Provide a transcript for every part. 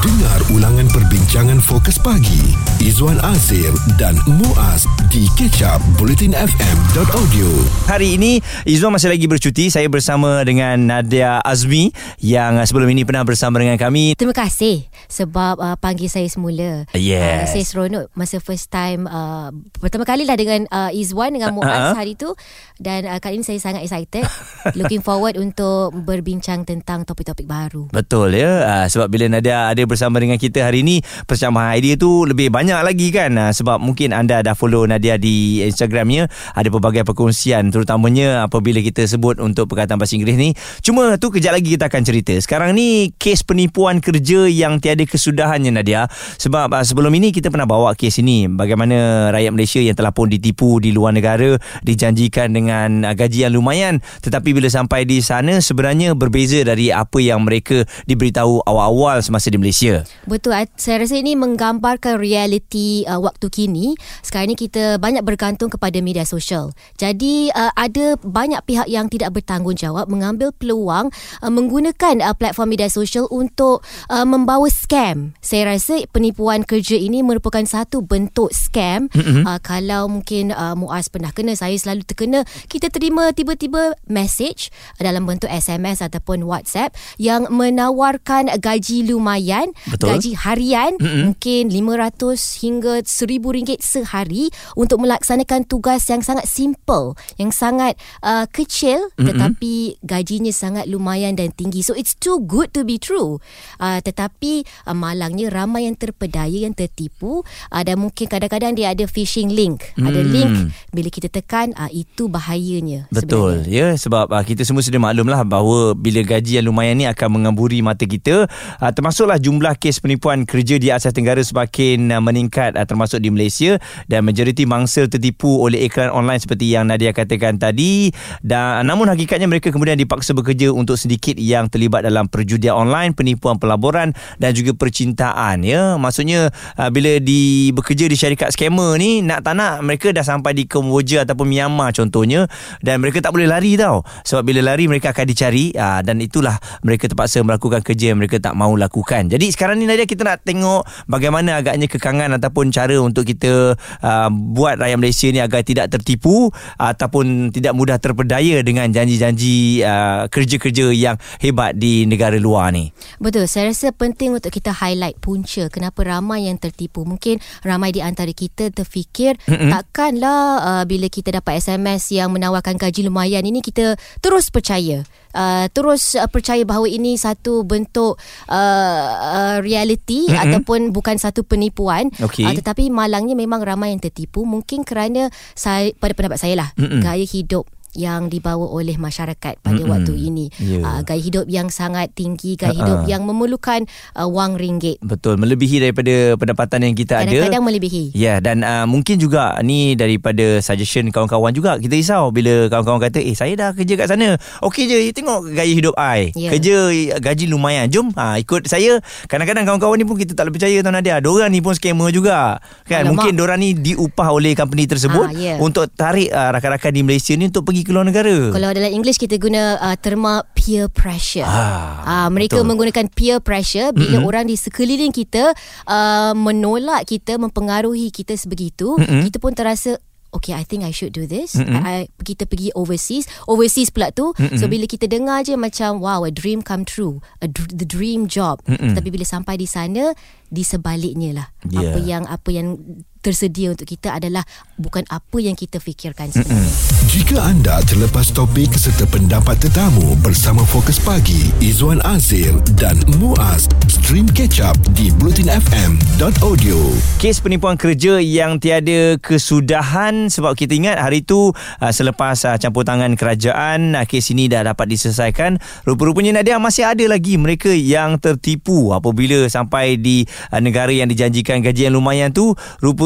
Dengar ulangan perbincangan fokus pagi Izwan Azir dan Muaz di kecap bulletinfm.audio. Hari ini Izwan masih lagi bercuti Saya bersama dengan Nadia Azmi Yang uh, sebelum ini pernah bersama dengan kami Terima kasih sebab uh, panggil saya semula. Yes. Uh, saya seronok masa first time uh, pertama kali lah dengan uh, Izwan dengan Muaz Uh-uh. hari tu dan uh, kali ini saya sangat excited. Looking forward untuk berbincang tentang topik-topik baru. Betul ya uh, Sebab bila Nadia ada bersama dengan kita hari ini. Percambahan idea tu lebih banyak lagi kan? Uh, Sebab mungkin anda dah follow Nadia di Instagramnya. Ada pelbagai perkongsian Terutamanya apabila kita sebut untuk perkataan bahasa Inggeris ni. Cuma tu kejap lagi kita akan cerita. Sekarang ni kes penipuan kerja yang tiada kesudahannya Nadia. Sebab uh, sebelum ini kita pernah bawa kes ini. Bagaimana rakyat Malaysia yang telah pun ditipu di luar negara Dijanjikan dengan uh, gaji yang lumayan. Tetapi bila sampai di sana sebenarnya berbeza dari apa yang mereka diberitahu awal-awal semasa di Malaysia Betul, I- saya rasa ini menggambarkan realiti uh, waktu kini. Sekarang ni kita banyak bergantung kepada media sosial. Jadi uh, ada banyak pihak yang tidak bertanggungjawab mengambil peluang uh, menggunakan uh, platform media sosial untuk uh, membawa scam. Saya rasa penipuan kerja ini merupakan satu bentuk scam. Mm-hmm. Uh, kalau mungkin uh, Muaz pernah kena, saya selalu terkena. Kita terima tiba-tiba message dalam bentuk SMS ataupun WhatsApp yang menawarkan gaji lumayan, Betul. gaji harian mm-hmm. mungkin 500 hingga 1000 ringgit sehari untuk melaksanakan tugas yang sangat simple, yang sangat uh, kecil mm-hmm. tetapi gajinya sangat lumayan dan tinggi. So it's too good to be true. Uh, tetapi uh, malangnya ramai yang terpedaya yang tertipu uh, dan mungkin kadang-kadang dia ada phishing link. Mm. Ada link bila kita tekan uh, itu bahayanya Betul sebenarnya. ya sebab uh, kita semua sudah maklumlah bahawa bila gaji yang lumayan ni akan mengamburi mata kita uh, termasuklah jumlah kes penipuan kerja di Asia Tenggara semakin uh, meningkat uh, termasuk di Malaysia dan majoriti mangsa tertipu oleh iklan online seperti yang Nadia katakan tadi. Dan namun hakikatnya mereka kemudian dipaksa bekerja untuk sedikit yang terlibat dalam perjudian online penipuan pelaburan dan juga percintaan ya. Maksudnya uh, bila di bekerja di syarikat skamer ni nak tak nak mereka dah sampai di Kemboja ataupun Myanmar contohnya dan mereka tak boleh lari tau. Sebab bila lari mereka akan dicari dan itulah mereka terpaksa melakukan kerja yang mereka tak mahu lakukan. Jadi sekarang ni Nadia kita nak tengok bagaimana agaknya kekangan ataupun cara untuk kita aa, buat rakyat Malaysia ni agar tidak tertipu ataupun tidak mudah terpedaya dengan janji-janji aa, kerja-kerja yang hebat di negara luar ni Betul, saya rasa penting untuk kita highlight punca kenapa ramai yang tertipu. Mungkin ramai di antara kita terfikir mm-hmm. takkanlah uh, bila kita dapat SMS yang menawarkan gaji lumayan ini kita terus percaya. Uh, terus uh, percaya bahawa ini satu bentuk uh, uh, reality mm-hmm. ataupun bukan satu penipuan Okey. uh, tetapi malangnya memang ramai yang tertipu mungkin kerana saya pada pendapat saya lah Mm-mm. gaya hidup yang dibawa oleh masyarakat pada Mm-mm. waktu ini Ya. uh, gaya hidup yang sangat tinggi gaya Ha-ha. hidup yang memerlukan uh, wang ringgit betul melebihi daripada pendapatan yang kita ada kadang-kadang melebihi Ya dan uh, mungkin juga ni daripada suggestion kawan-kawan juga kita risau bila kawan-kawan kata eh saya dah kerja kat sana. Okey je tengok gaya hidup I. Ya. Kerja gaji lumayan. Jom ha, ikut saya. Kadang-kadang kawan-kawan ni pun kita tak boleh percaya tuan Nadia. Diorang ni pun scammer juga. Kan Alamak. mungkin diorang ni diupah oleh company tersebut Ah, ya. untuk tarik uh, rakan-rakan di Malaysia ni untuk pergi ke luar negara. kalau dalam English kita guna uh, terma peer pressure. Ah, Ah, mereka betul. menggunakan peer pressure bila mm-hmm. orang di sekeliling kita uh, menolak kita, mempengaruhi kita sebegitu, mm-hmm. kita pun terasa Okay, I think I should do this. Mm-hmm. I, I, kita pergi overseas. Overseas pula tu. Mm-hmm. So, bila kita dengar je macam, wow, a dream come true. A dr- the dream job. Mm-hmm. Tapi bila sampai di sana, di sebaliknya lah. Yeah. Apa yang apa yang tersedia untuk kita adalah bukan apa yang kita fikirkan sebenarnya. Jika anda terlepas topik serta pendapat tetamu bersama Fokus Pagi, Izwan Azir dan Muaz, stream catch up di bulletinfm.audio. Kes penipuan kerja yang tiada kesudahan sebab kita ingat hari itu uh, selepas uh, campur tangan kerajaan uh, kes ini dah dapat diselesaikan rupa-rupanya Nadia masih ada lagi mereka yang tertipu apabila sampai di negara yang dijanjikan gaji yang lumayan tu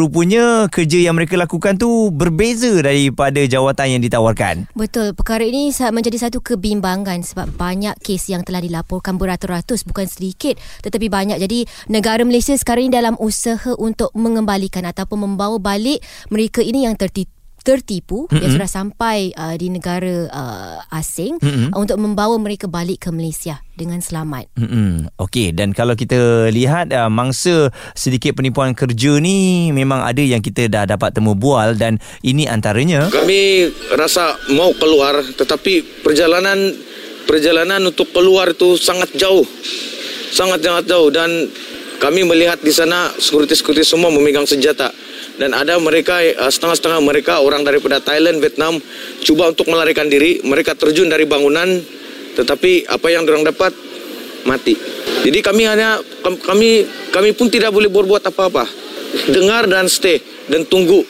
rupa-rupanya kerja yang mereka lakukan tu berbeza daripada jawatan yang ditawarkan Betul, perkara ini menjadi satu kebimbangan sebab banyak kes yang telah dilaporkan beratus-ratus bukan sedikit tetapi banyak. Jadi negara Malaysia sekarang ini dalam usaha untuk mengembalikan ataupun membawa balik mereka ini yang tertipu tertipu mm-hmm. yang sudah sampai uh, di negara uh, asing mm-hmm. uh, untuk membawa mereka balik ke Malaysia dengan selamat. Mm-hmm. Okey dan kalau kita lihat uh, mangsa sedikit penipuan kerja ni memang ada yang kita dah dapat temu bual dan ini antaranya kami rasa mau keluar tetapi perjalanan perjalanan untuk keluar tu sangat jauh. Sangat sangat jauh dan kami melihat di sana security-security semua memegang senjata dan ada mereka uh, setengah-setengah mereka orang daripada Thailand, Vietnam cuba untuk melarikan diri, mereka terjun dari bangunan tetapi apa yang orang dapat mati. Jadi kami hanya kami kami pun tidak boleh berbuat apa-apa. Dengar dan stay dan tunggu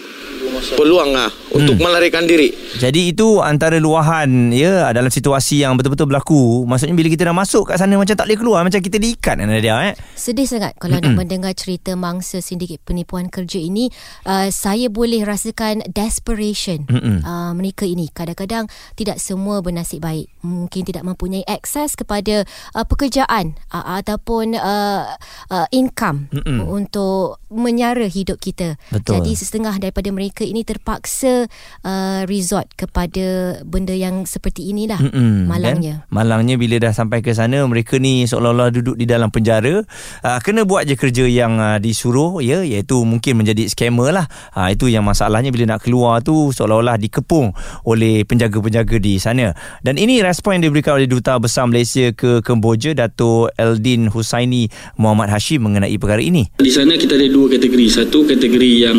peluang lah untuk hmm. melarikan diri. Jadi itu antara luahan ya dalam situasi yang betul-betul berlaku. Maksudnya bila kita dah masuk kat sana macam tak boleh keluar macam kita diikat kan dia eh. Sedih sangat kalau nak mendengar cerita mangsa sindiket penipuan kerja ini uh, saya boleh rasakan desperation uh, mereka ini. Kadang-kadang tidak semua bernasib baik. Mungkin tidak mempunyai akses kepada uh, pekerjaan uh, ataupun uh, uh, income Mm-mm. untuk menyara hidup kita. Betul. Jadi setengah daripada mereka ini terpaksa uh, resort kepada benda yang seperti inilah Mm-mm, malangnya. Kan? Malangnya bila dah sampai ke sana mereka ni seolah-olah duduk di dalam penjara uh, kena buat je kerja yang uh, disuruh ya iaitu mungkin menjadi scammer lah. Uh, itu yang masalahnya bila nak keluar tu seolah-olah dikepung oleh penjaga-penjaga di sana. Dan ini respon yang diberikan oleh Duta Besar Malaysia ke Kemboja Dato Eldin Husaini Muhammad Hashim mengenai perkara ini. Di sana kita ada dua kategori. Satu kategori yang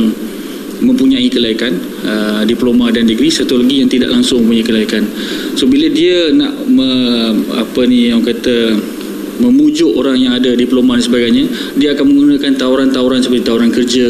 mempunyai kelaikan uh, diploma dan degree satu lagi yang tidak langsung mempunyai kelaikan. So bila dia nak me, apa ni yang kata memujuk orang yang ada diploma dan sebagainya dia akan menggunakan tawaran-tawaran seperti tawaran kerja.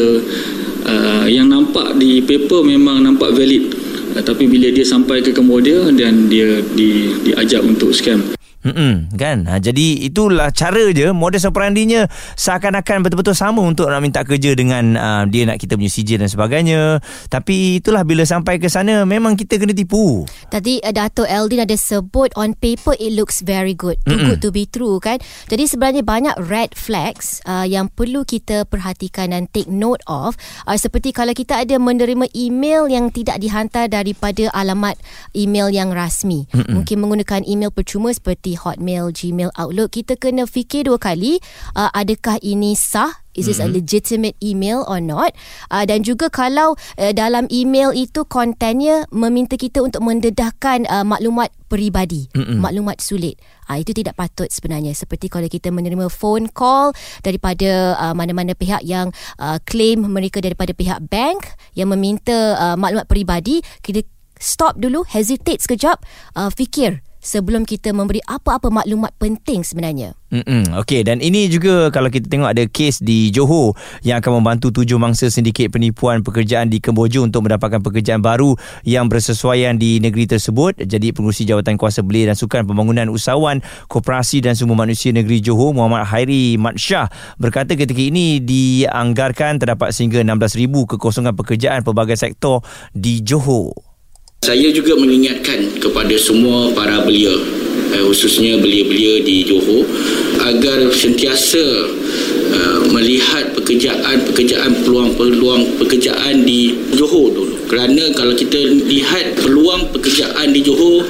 Uh, yang nampak di paper memang nampak valid. Uh, tapi bila dia sampai ke Cambodia dan dia di, diajak untuk scam Hmm kan? Ha, jadi itulah cara je modus operandinya seakan-akan betul-betul sama untuk nak minta kerja dengan uh, dia nak kita punya sijil dan sebagainya. Tapi itulah bila sampai ke sana memang kita kena tipu. Tadi uh, Dato Eldin ada sebut on paper it looks very good. Too Mm-mm. good to be true kan? Jadi sebenarnya banyak red flags uh, yang perlu kita perhatikan dan take note of. Uh, seperti kalau kita ada menerima email yang tidak dihantar daripada alamat email yang rasmi. Mm-mm. mungkin menggunakan email percuma seperti Hotmail, Gmail, Outlook, kita kena fikir dua kali uh, adakah ini sah Is this mm-hmm. a legitimate email or not? Uh, dan juga kalau uh, dalam email itu kontennya meminta kita untuk mendedahkan uh, maklumat peribadi, mm-hmm. maklumat sulit. Uh, itu tidak patut sebenarnya. Seperti kalau kita menerima phone call daripada uh, mana-mana pihak yang uh, claim mereka daripada pihak bank yang meminta uh, maklumat peribadi, kita stop dulu, hesitate sekejap, uh, fikir sebelum kita memberi apa-apa maklumat penting sebenarnya. Mm-mm. Okey dan ini juga kalau kita tengok ada kes di Johor yang akan membantu tujuh mangsa sindiket penipuan pekerjaan di Kemboja untuk mendapatkan pekerjaan baru yang bersesuaian di negeri tersebut. Jadi pengurusi jawatan kuasa belia dan sukan pembangunan usahawan koperasi dan sumber manusia negeri Johor Muhammad Hairi Mat Shah berkata ketika ini dianggarkan terdapat sehingga 16,000 kekosongan pekerjaan pelbagai sektor di Johor. Saya juga mengingatkan kepada semua para belia eh, khususnya belia-belia di Johor agar sentiasa uh, melihat pekerjaan-pekerjaan peluang-peluang pekerjaan di Johor dulu. Kerana kalau kita lihat peluang pekerjaan di Johor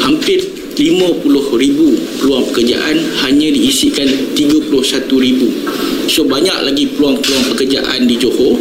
hampir 50 ribu peluang pekerjaan hanya diisikan 31 ribu. So banyak lagi peluang-peluang pekerjaan di Johor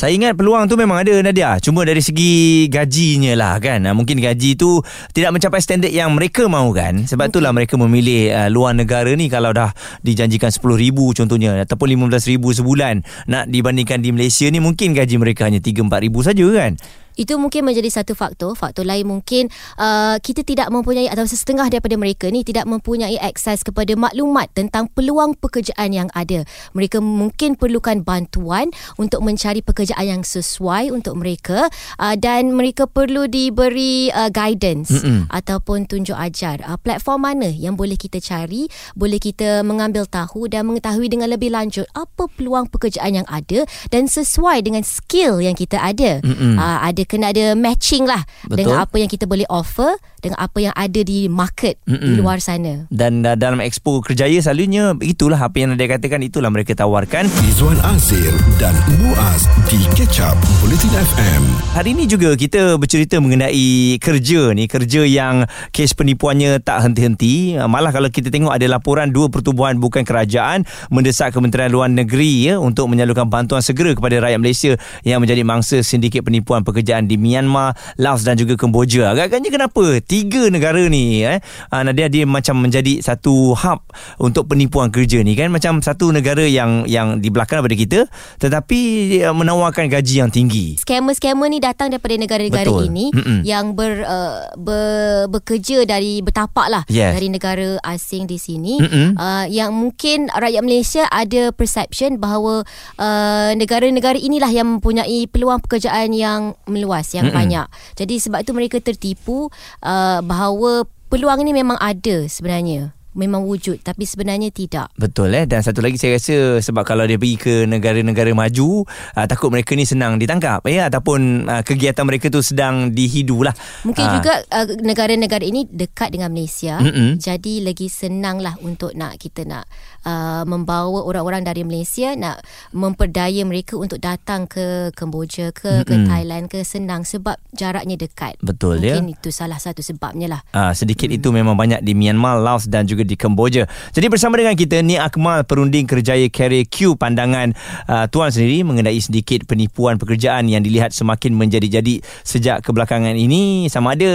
saya ingat peluang tu memang ada Nadia. Cuma dari segi gajinya lah kan? Ah, Mungkin gaji tu tidak mencapai standard yang mereka mahu kan? Sebab okay. itulah mereka memilih uh, luar negara ni Kalau dah dijanjikan RM10,000 contohnya Ataupun RM15,000 sebulan. Nak dibandingkan di Malaysia ni Mungkin gaji mereka hanya RM3-4,000 saja kan itu mungkin menjadi satu faktor. Faktor lain mungkin uh, kita tidak mempunyai atau setengah daripada mereka ni tidak mempunyai akses kepada maklumat tentang peluang pekerjaan yang ada. Mereka mungkin perlukan bantuan untuk mencari pekerjaan yang sesuai untuk mereka uh, dan mereka perlu diberi uh, guidance Mm-mm. ataupun tunjuk ajar. Uh, platform mana yang boleh kita cari boleh kita mengambil tahu dan mengetahui dengan lebih lanjut apa peluang pekerjaan yang ada dan sesuai dengan skill yang kita ada. Uh, ada kena ada matching lah Betul. dengan apa yang kita boleh offer dengan apa yang ada di market Mm-mm. di luar sana. Dan uh, dalam Expo Kerjaya selalunya itulah apa yang dia katakan itulah mereka tawarkan. Izwan Azir dan Muaz di Catch Up Bulletin FM. Hari ini juga kita bercerita mengenai kerja ni, kerja yang kes penipuannya tak henti-henti. Malah kalau kita tengok ada laporan dua pertubuhan bukan kerajaan mendesak Kementerian Luar Negeri ya untuk menyalurkan bantuan segera kepada rakyat Malaysia yang menjadi mangsa sindiket penipuan pekerjaan di Myanmar, Laos dan juga Kemboja. Agak-agaknya kenapa tiga negara ni eh uh, Nadia dia macam menjadi satu hub untuk penipuan kerja ni kan macam satu negara yang yang di belakang daripada kita tetapi uh, menawarkan gaji yang tinggi. Scammer-scammer ni datang daripada negara-negara Betul. ini Mm-mm. yang ber, uh, ber bekerja dari bertapak lah Yes. dari negara asing di sini Mm-mm. uh, yang mungkin rakyat Malaysia ada perception bahawa uh, negara-negara inilah yang mempunyai peluang pekerjaan yang meluas yang Mm-mm. banyak. Jadi sebab itu mereka tertipu uh, bahawa peluang ini memang ada sebenarnya. Memang wujud tapi sebenarnya tidak. Betul eh dan satu lagi saya rasa sebab kalau dia pergi ke negara-negara maju uh, takut mereka ni senang ditangkap ya ataupun uh, kegiatan mereka tu sedang dihidu lah. Mungkin Ah. juga uh, negara-negara ini dekat dengan Malaysia. Mm-mm. Jadi lagi senang lah untuk nak kita nak uh, membawa orang-orang dari Malaysia nak memperdaya mereka untuk datang ke Kemboja ke ke Mm-mm. Thailand ke senang sebab jaraknya dekat. Betul ya. Mungkin itu salah satu sebabnya lah. Ah, sedikit itu memang banyak di Myanmar, Laos dan juga di Kemboja. Jadi bersama dengan kita Ni Akmal perunding kerjaya Carrier Q pandangan uh, tuan sendiri mengenai sedikit penipuan pekerjaan yang dilihat semakin menjadi-jadi sejak kebelakangan ini sama ada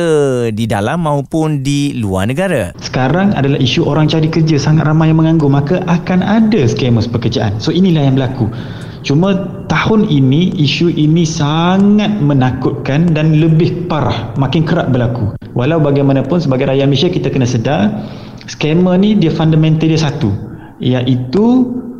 di dalam maupun di luar negara. Sekarang adalah isu orang cari kerja sangat ramai yang menganggur maka akan ada scammers pekerjaan. So inilah yang berlaku. Cuma tahun ini isu ini sangat menakutkan dan lebih parah, makin kerap berlaku. Walau bagaimanapun sebagai rakyat Malaysia kita kena sedar scammer ni dia fundamental dia satu iaitu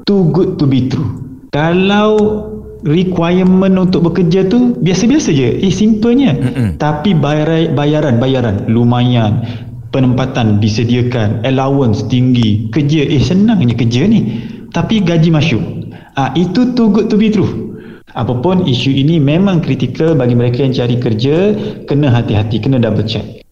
too good to be true. Kalau requirement untuk bekerja tu biasa-biasa je. Eh simpelnya. Mm-mm. Tapi bayar, bayaran bayaran lumayan. Penempatan disediakan, allowance tinggi, kerja eh senangnya kerja ni. Tapi gaji masuk. Ah itu too good to be true. Apapun isu ini memang kritikal bagi mereka yang cari kerja, kena hati-hati, kena double check.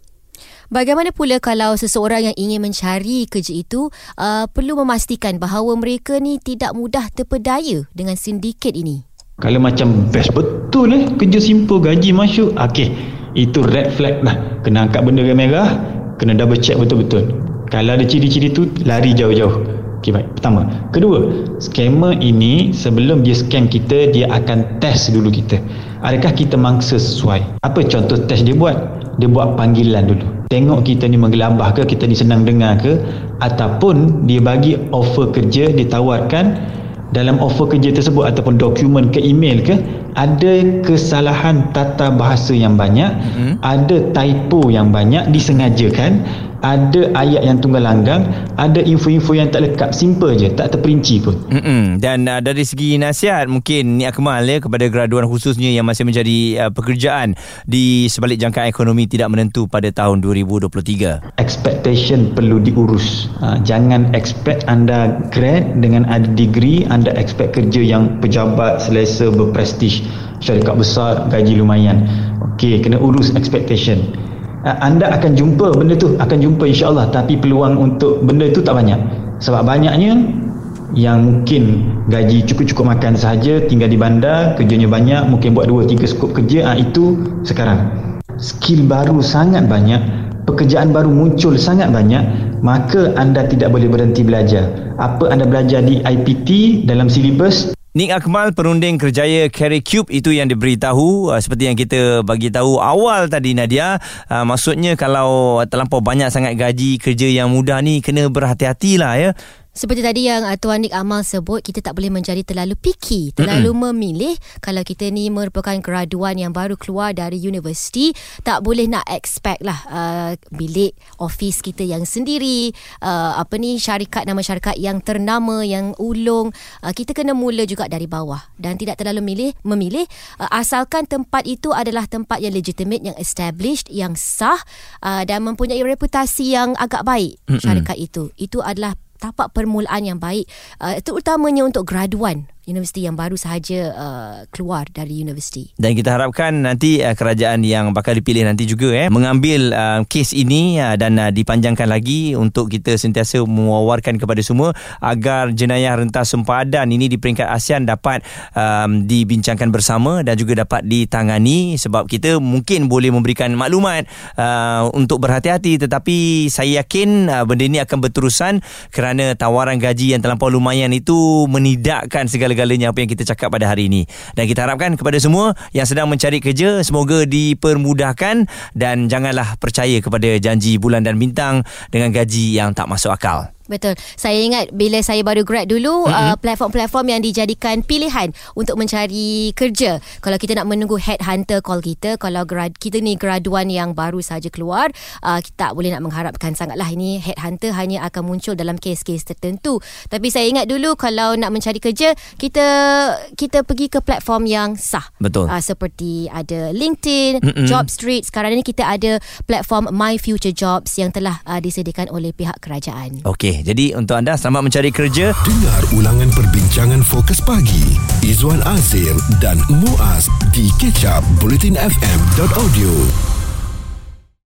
Bagaimana pula kalau seseorang yang ingin mencari kerja itu uh, perlu memastikan bahawa mereka ni tidak mudah terpedaya dengan sindiket ini. Kalau macam best betul eh kerja simple gaji masuk okey. Itu red flag lah. Kena angkat benda merah kena double check betul-betul. Kalau ada ciri-ciri tu lari jauh-jauh. Okey baik. Pertama. Kedua scammer ini sebelum dia scam kita dia akan test dulu kita. Adakah kita mangsa sesuai? Apa contoh test dia buat? Dia buat panggilan dulu tengok kita ni menggelabah ke kita ni senang dengar ke ataupun dia bagi offer kerja ditawarkan dalam offer kerja tersebut ataupun dokumen ke email ke ada kesalahan tata bahasa yang banyak mm-hmm. ada typo yang banyak disengajakan ada ayat yang tunggal langgang ada info-info yang tak lengkap simple je tak terperinci pun Mm-mm. Dan uh, dari segi nasihat mungkin Ni Akmal ya kepada graduan khususnya yang masih menjadi uh, pekerjaan di sebalik jangkaan ekonomi tidak menentu pada tahun 2023. expectation perlu diurus ha, jangan expect anda grad dengan ada degree anda expect kerja yang pejabat selesa berprestij syarikat besar gaji lumayan Okey, kena urus expectation anda akan jumpa benda tu akan jumpa insyaAllah. Tapi peluang untuk benda tu tak banyak. Sebab banyaknya yang mungkin gaji cukup-cukup makan sahaja tinggal di bandar kerjanya banyak mungkin buat 2-3 skop kerja ha, itu sekarang. Skill baru sangat banyak pekerjaan baru muncul sangat banyak maka anda tidak boleh berhenti belajar. Apa anda belajar di IPT dalam silibus Nik Akmal perunding kerjaya Carry Cube itu yang diberitahu. Uh, seperti yang kita bagi tahu awal tadi Nadia. Uh, maksudnya kalau terlampau banyak sangat gaji kerja yang mudah ni kena berhati-hatilah ya Seperti tadi yang uh, Tuan Nik Amal sebut, kita tak boleh menjadi terlalu picky, terlalu memilih. Kalau kita ni merupakan graduan yang baru keluar dari universiti, tak boleh nak expect lah uh, bilik office kita yang sendiri, uh, apa ni syarikat nama syarikat yang ternama, yang ulung. Uh, kita kena mula juga dari bawah dan tidak terlalu milih memilih uh, asalkan tempat itu adalah tempat yang legitimate, yang established, yang sah uh, dan mempunyai reputasi yang agak baik Mm-mm. syarikat itu. Itu adalah tapak permulaan yang baik. Uh, terutamanya untuk graduan universiti yang baru sahaja uh, keluar dari universiti. Dan kita harapkan nanti uh, kerajaan yang bakal dipilih nanti juga eh mengambil uh, kes ini uh, dan uh, dipanjangkan lagi untuk kita sentiasa mewawarkan kepada semua agar jenayah rentas sempadan ini di peringkat ASEAN dapat um, dibincangkan bersama dan juga dapat ditangani sebab kita mungkin boleh memberikan maklumat uh, untuk berhati-hati tetapi saya yakin uh, benda ini akan berterusan kerana tawaran gaji yang terlampau lumayan itu menidakkan segala-galanya apa yang kita cakap pada hari ini. Dan kita harapkan kepada semua yang sedang mencari kerja semoga dipermudahkan dan janganlah percaya kepada janji bulan dan bintang dengan gaji yang tak masuk akal. Betul. Saya ingat bila saya baru grad dulu mm-hmm. uh, platform-platform yang dijadikan pilihan untuk mencari kerja. Kalau kita nak menunggu headhunter call kita, kalau grad kita ni graduan yang baru saja keluar, uh, kita tak boleh nak mengharapkan sangatlah ini headhunter hanya akan muncul dalam kes-kes tertentu. Tapi saya ingat dulu kalau nak mencari kerja, kita kita pergi ke platform yang sah. Betul. Uh, seperti ada LinkedIn, mm-hmm. Jobstreet. Sekarang ini kita ada platform My Future Jobs yang telah uh, disediakan oleh pihak kerajaan. Okey, jadi untuk anda selamat mencari kerja. Dengar ulangan perbincangan fokus pagi Izwan Azir dan Muaz di kecap bulletinfm.audio.